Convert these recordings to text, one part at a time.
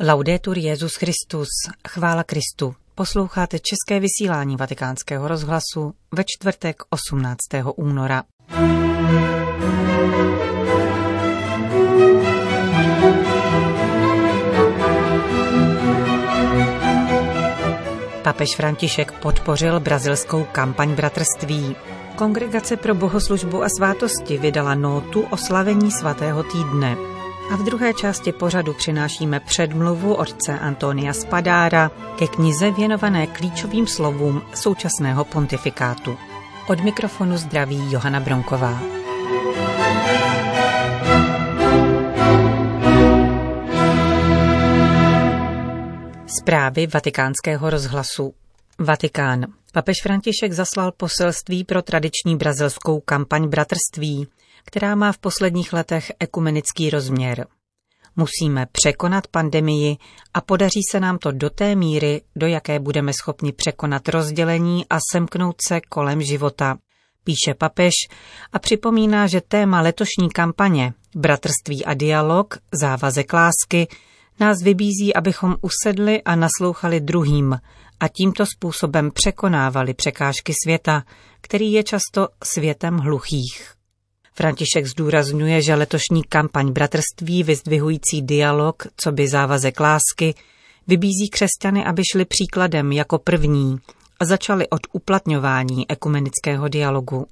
Laudetur Jezus Christus, chvála Kristu. Posloucháte české vysílání Vatikánského rozhlasu ve čtvrtek 18. února. Papež František podpořil brazilskou kampaň bratrství. Kongregace pro bohoslužbu a svátosti vydala nótu o slavení svatého týdne. A v druhé části pořadu přinášíme předmluvu otce Antonia Spadára ke knize věnované klíčovým slovům současného pontifikátu. Od mikrofonu zdraví Johana Bronková. Zprávy vatikánského rozhlasu. Vatikán. Papež František zaslal poselství pro tradiční brazilskou kampaň bratrství, která má v posledních letech ekumenický rozměr. Musíme překonat pandemii a podaří se nám to do té míry, do jaké budeme schopni překonat rozdělení a semknout se kolem života, píše papež a připomíná, že téma letošní kampaně Bratrství a dialog, závazek lásky, nás vybízí, abychom usedli a naslouchali druhým a tímto způsobem překonávali překážky světa, který je často světem hluchých. František zdůrazňuje, že letošní kampaň bratrství vyzdvihující dialog, co by závazek lásky, vybízí křesťany, aby šli příkladem jako první a začali od uplatňování ekumenického dialogu.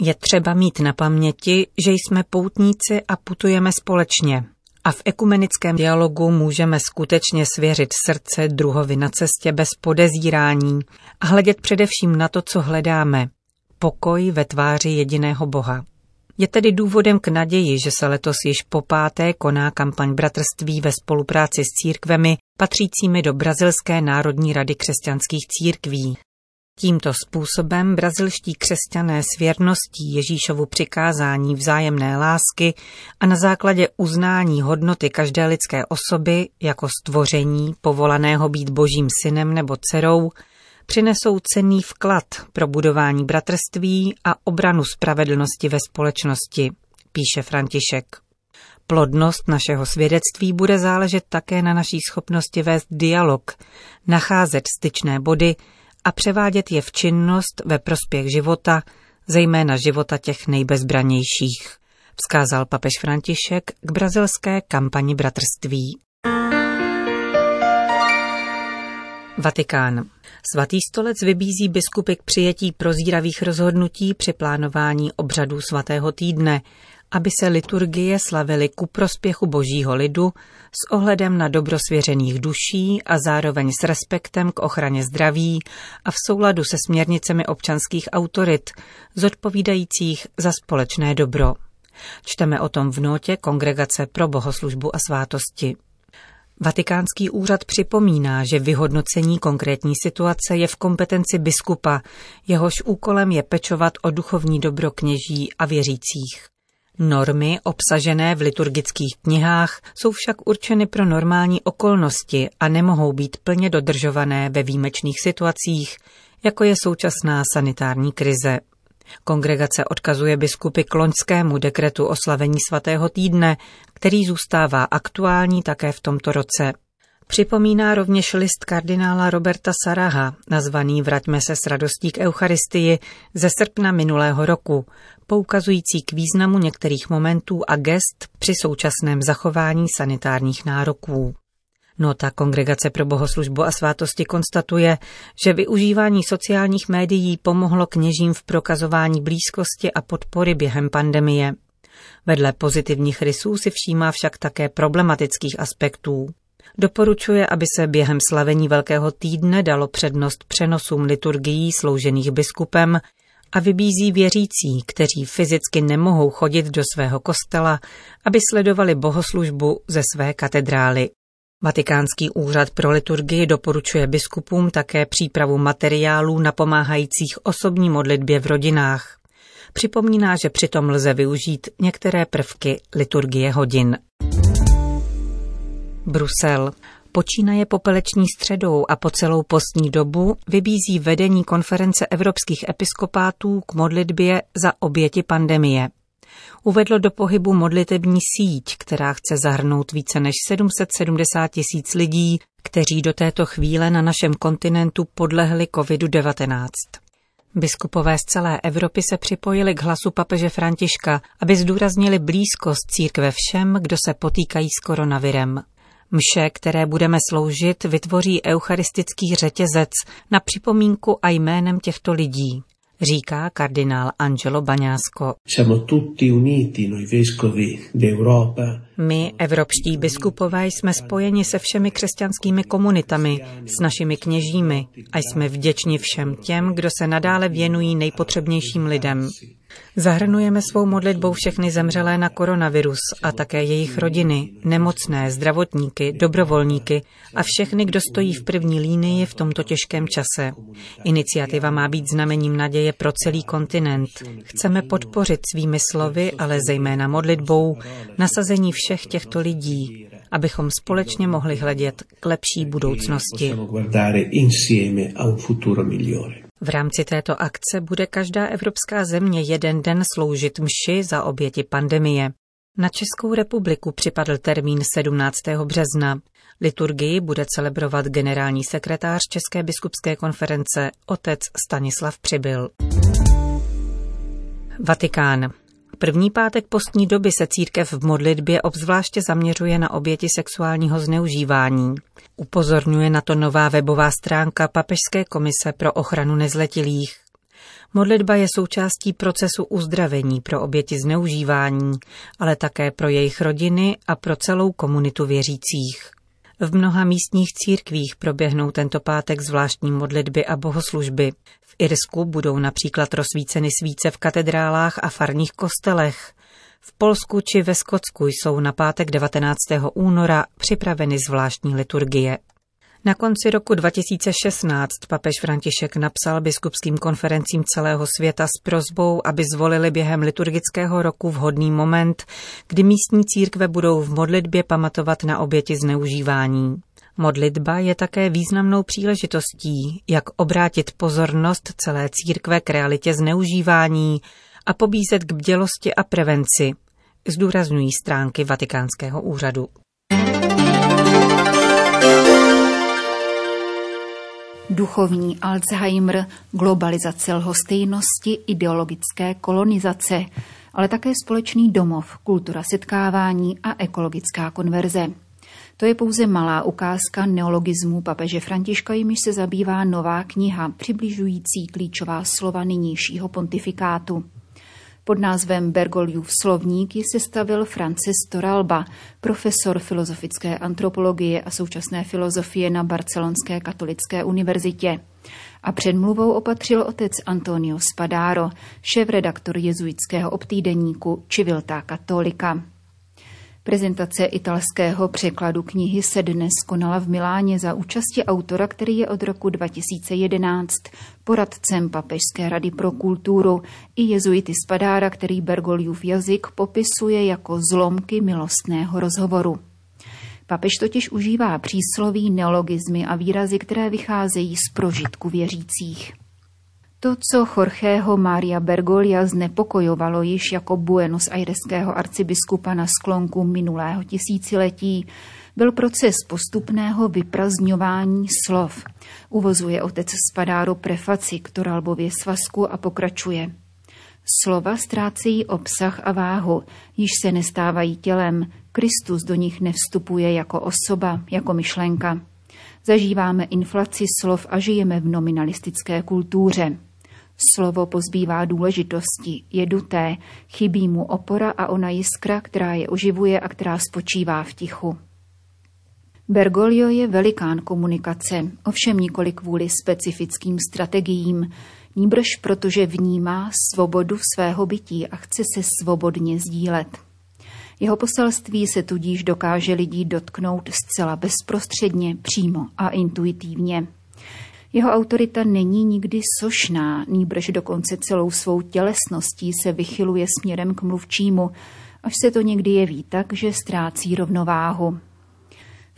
Je třeba mít na paměti, že jsme poutníci a putujeme společně, a v ekumenickém dialogu můžeme skutečně svěřit srdce druhovi na cestě bez podezírání a hledět především na to, co hledáme. Pokoj ve tváři jediného Boha. Je tedy důvodem k naději, že se letos již po páté koná kampaň bratrství ve spolupráci s církvemi patřícími do Brazilské národní rady křesťanských církví. Tímto způsobem brazilští křesťané s věrností Ježíšovu přikázání vzájemné lásky a na základě uznání hodnoty každé lidské osoby jako stvoření povolaného být božím synem nebo dcerou, přinesou cenný vklad pro budování bratrství a obranu spravedlnosti ve společnosti, píše František. Plodnost našeho svědectví bude záležet také na naší schopnosti vést dialog, nacházet styčné body a převádět je v činnost ve prospěch života, zejména života těch nejbezbranějších, vzkázal papež František k brazilské kampani bratrství. Vatikán. Svatý stolec vybízí biskupy k přijetí prozíravých rozhodnutí při plánování obřadů svatého týdne, aby se liturgie slavily ku prospěchu božího lidu s ohledem na dobro svěřených duší a zároveň s respektem k ochraně zdraví a v souladu se směrnicemi občanských autorit, zodpovídajících za společné dobro. Čteme o tom v notě Kongregace pro bohoslužbu a svátosti. Vatikánský úřad připomíná, že vyhodnocení konkrétní situace je v kompetenci biskupa, jehož úkolem je pečovat o duchovní dobro kněží a věřících. Normy obsažené v liturgických knihách jsou však určeny pro normální okolnosti a nemohou být plně dodržované ve výjimečných situacích, jako je současná sanitární krize. Kongregace odkazuje biskupy k loňskému dekretu o slavení svatého týdne, který zůstává aktuální také v tomto roce. Připomíná rovněž list kardinála Roberta Saraha, nazvaný Vraťme se s radostí k Eucharistii ze srpna minulého roku, poukazující k významu některých momentů a gest při současném zachování sanitárních nároků. Nota Kongregace pro bohoslužbu a svátosti konstatuje, že využívání sociálních médií pomohlo kněžím v prokazování blízkosti a podpory během pandemie. Vedle pozitivních rysů si všímá však také problematických aspektů. Doporučuje, aby se během slavení Velkého týdne dalo přednost přenosům liturgií sloužených biskupem a vybízí věřící, kteří fyzicky nemohou chodit do svého kostela, aby sledovali bohoslužbu ze své katedrály. Vatikánský úřad pro liturgii doporučuje biskupům také přípravu materiálů napomáhajících osobní modlitbě v rodinách. Připomíná, že přitom lze využít některé prvky liturgie hodin. Brusel. Počínaje popeleční středou a po celou postní dobu vybízí vedení konference evropských episkopátů k modlitbě za oběti pandemie. Uvedlo do pohybu modlitební síť, která chce zahrnout více než 770 tisíc lidí, kteří do této chvíle na našem kontinentu podlehli COVID-19. Biskupové z celé Evropy se připojili k hlasu papeže Františka, aby zdůraznili blízkost církve všem, kdo se potýkají s koronavirem. Mše, které budeme sloužit, vytvoří eucharistický řetězec na připomínku a jménem těchto lidí říká kardinál Angelo Baňásko. My, evropští biskupové, jsme spojeni se všemi křesťanskými komunitami, s našimi kněžími a jsme vděční všem těm, kdo se nadále věnují nejpotřebnějším lidem. Zahrnujeme svou modlitbou všechny zemřelé na koronavirus a také jejich rodiny, nemocné, zdravotníky, dobrovolníky a všechny, kdo stojí v první línii v tomto těžkém čase. Iniciativa má být znamením naděje pro celý kontinent. Chceme podpořit svými slovy, ale zejména modlitbou, nasazení všech těchto lidí, abychom společně mohli hledět k lepší budoucnosti. V rámci této akce bude každá evropská země jeden den sloužit mši za oběti pandemie. Na Českou republiku připadl termín 17. března. Liturgii bude celebrovat generální sekretář České biskupské konference otec Stanislav Přibyl. Vatikán. První pátek postní doby se církev v modlitbě obzvláště zaměřuje na oběti sexuálního zneužívání. Upozorňuje na to nová webová stránka Papežské komise pro ochranu nezletilých. Modlitba je součástí procesu uzdravení pro oběti zneužívání, ale také pro jejich rodiny a pro celou komunitu věřících. V mnoha místních církvích proběhnou tento pátek zvláštní modlitby a bohoslužby. V Irsku budou například rozsvíceny svíce v katedrálách a farních kostelech. V Polsku či ve Skotsku jsou na pátek 19. února připraveny zvláštní liturgie. Na konci roku 2016 papež František napsal biskupským konferencím celého světa s prozbou, aby zvolili během liturgického roku vhodný moment, kdy místní církve budou v modlitbě pamatovat na oběti zneužívání. Modlitba je také významnou příležitostí, jak obrátit pozornost celé církve k realitě zneužívání a pobízet k bdělosti a prevenci, zdůrazňují stránky Vatikánského úřadu. Duchovní Alzheimer, globalizace lhostejnosti, ideologické kolonizace, ale také společný domov, kultura setkávání a ekologická konverze. To je pouze malá ukázka neologismu papeže Františka, jimiž se zabývá nová kniha, přibližující klíčová slova nynějšího pontifikátu. Pod názvem Bergoliův slovník ji sestavil Francis Toralba, profesor filozofické antropologie a současné filozofie na Barcelonské katolické univerzitě. A předmluvou opatřil otec Antonio Spadaro, šéf-redaktor jezuitského obtýdeníku Civiltà Katolika. Prezentace italského překladu knihy se dnes konala v Miláně za účasti autora, který je od roku 2011 poradcem Papežské rady pro kulturu i jezuity Spadára, který Bergoliův jazyk popisuje jako zlomky milostného rozhovoru. Papež totiž užívá přísloví, neologizmy a výrazy, které vycházejí z prožitku věřících. To, co Jorgeho Maria Bergolia znepokojovalo již jako Buenos Aireského arcibiskupa na sklonku minulého tisíciletí, byl proces postupného vyprazňování slov. Uvozuje otec Spadáro prefaci k Toralbově svazku a pokračuje. Slova ztrácejí obsah a váhu, již se nestávají tělem, Kristus do nich nevstupuje jako osoba, jako myšlenka. Zažíváme inflaci slov a žijeme v nominalistické kultuře. Slovo pozbývá důležitosti, je duté, chybí mu opora a ona jiskra, která je oživuje a která spočívá v tichu. Bergoglio je velikán komunikace, ovšem nikoli kvůli specifickým strategiím, níbrž protože vnímá svobodu svého bytí a chce se svobodně sdílet. Jeho poselství se tudíž dokáže lidí dotknout zcela bezprostředně, přímo a intuitivně. Jeho autorita není nikdy sošná, nýbrž dokonce celou svou tělesností se vychyluje směrem k mluvčímu, až se to někdy jeví tak, že ztrácí rovnováhu.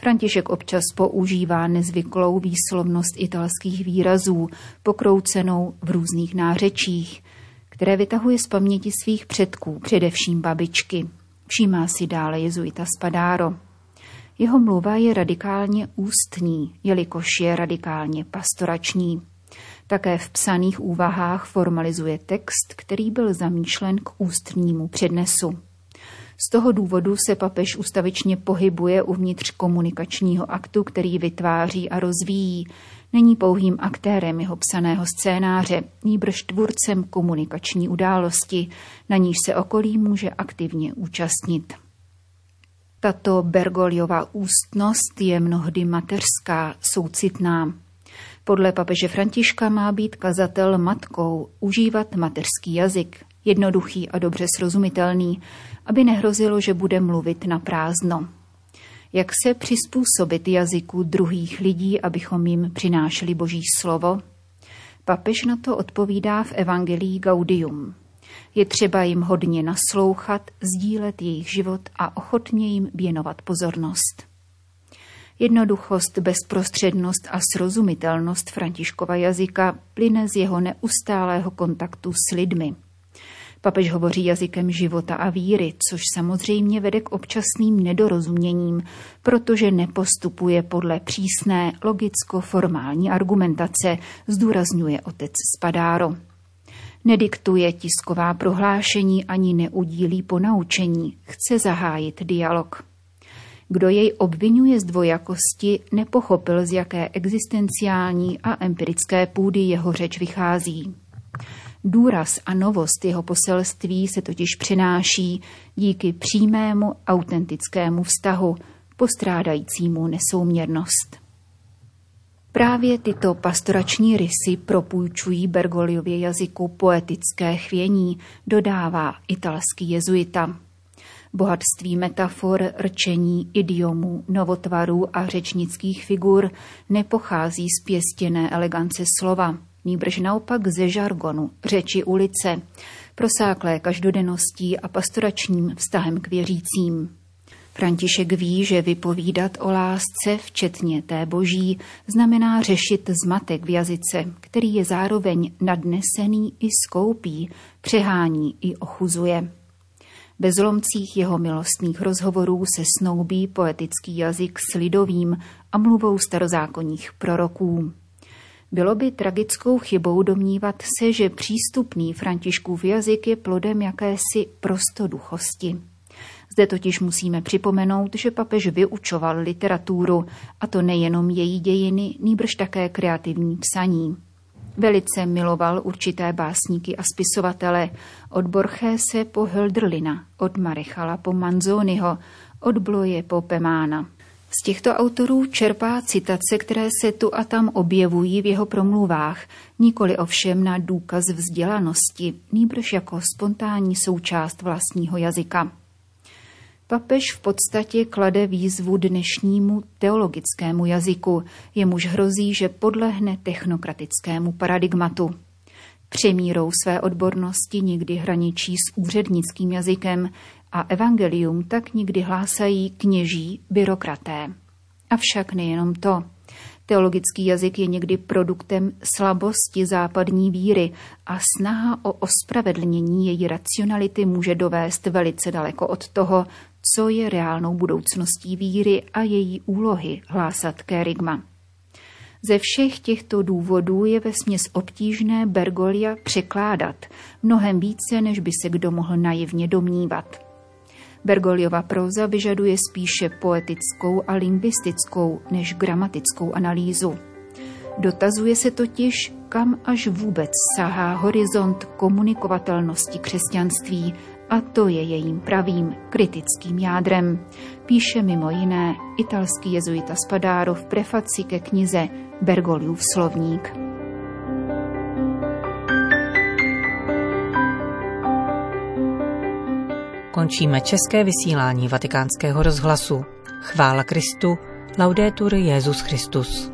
František občas používá nezvyklou výslovnost italských výrazů, pokroucenou v různých nářečích, které vytahuje z paměti svých předků, především babičky. Všímá si dále jezuita Spadáro. Jeho mluva je radikálně ústní, jelikož je radikálně pastorační. Také v psaných úvahách formalizuje text, který byl zamýšlen k ústnímu přednesu. Z toho důvodu se papež ustavičně pohybuje uvnitř komunikačního aktu, který vytváří a rozvíjí. Není pouhým aktérem jeho psaného scénáře, nýbrž tvůrcem komunikační události, na níž se okolí může aktivně účastnit. Tato Bergoliová ústnost je mnohdy mateřská, soucitná. Podle papeže Františka má být kazatel matkou, užívat mateřský jazyk, jednoduchý a dobře srozumitelný, aby nehrozilo, že bude mluvit na prázdno. Jak se přizpůsobit jazyku druhých lidí, abychom jim přinášeli boží slovo? Papež na to odpovídá v Evangelii Gaudium. Je třeba jim hodně naslouchat, sdílet jejich život a ochotně jim věnovat pozornost. Jednoduchost, bezprostřednost a srozumitelnost Františkova jazyka plyne z jeho neustálého kontaktu s lidmi. Papež hovoří jazykem života a víry, což samozřejmě vede k občasným nedorozuměním, protože nepostupuje podle přísné logicko-formální argumentace, zdůrazňuje otec Spadáro. Nediktuje tisková prohlášení ani neudílí ponaučení, chce zahájit dialog. Kdo jej obvinuje z dvojakosti, nepochopil, z jaké existenciální a empirické půdy jeho řeč vychází. Důraz a novost jeho poselství se totiž přináší díky přímému autentickému vztahu, postrádajícímu nesouměrnost. Právě tyto pastorační rysy propůjčují Bergoliově jazyku poetické chvění, dodává italský jezuita. Bohatství metafor, rčení, idiomů, novotvarů a řečnických figur nepochází z pěstěné elegance slova, nýbrž naopak ze žargonu, řeči ulice, prosáklé každodenností a pastoračním vztahem k věřícím. František ví, že vypovídat o lásce, včetně té boží, znamená řešit zmatek v jazyce, který je zároveň nadnesený i skoupí, přehání i ochuzuje. Ve zlomcích jeho milostných rozhovorů se snoubí poetický jazyk s lidovým a mluvou starozákonních proroků. Bylo by tragickou chybou domnívat se, že přístupný Františkův jazyk je plodem jakési prostoduchosti. Zde totiž musíme připomenout, že papež vyučoval literaturu, a to nejenom její dějiny, nýbrž také kreativní psaní. Velice miloval určité básníky a spisovatele, od Borchese po Hölderlina, od Marechala po Manzoniho, od Bloje po Pemána. Z těchto autorů čerpá citace, které se tu a tam objevují v jeho promluvách, nikoli ovšem na důkaz vzdělanosti, nýbrž jako spontánní součást vlastního jazyka. Papež v podstatě klade výzvu dnešnímu teologickému jazyku, jemuž hrozí, že podlehne technokratickému paradigmatu. Přemírou své odbornosti nikdy hraničí s úřednickým jazykem a evangelium tak nikdy hlásají kněží byrokraté. Avšak nejenom to. Teologický jazyk je někdy produktem slabosti západní víry a snaha o ospravedlnění její racionality může dovést velice daleko od toho, co je reálnou budoucností víry a její úlohy, hlásat Kerigma. Ze všech těchto důvodů je vesměs obtížné Bergolia překládat, mnohem více, než by se kdo mohl naivně domnívat. Bergoliova proza vyžaduje spíše poetickou a lingvistickou než gramatickou analýzu. Dotazuje se totiž, kam až vůbec sahá horizont komunikovatelnosti křesťanství a to je jejím pravým kritickým jádrem, píše mimo jiné italský jezuita Spadaro v prefaci ke knize Bergoliův slovník. Končíme české vysílání vatikánského rozhlasu. Chvála Kristu, laudetur Jezus Christus.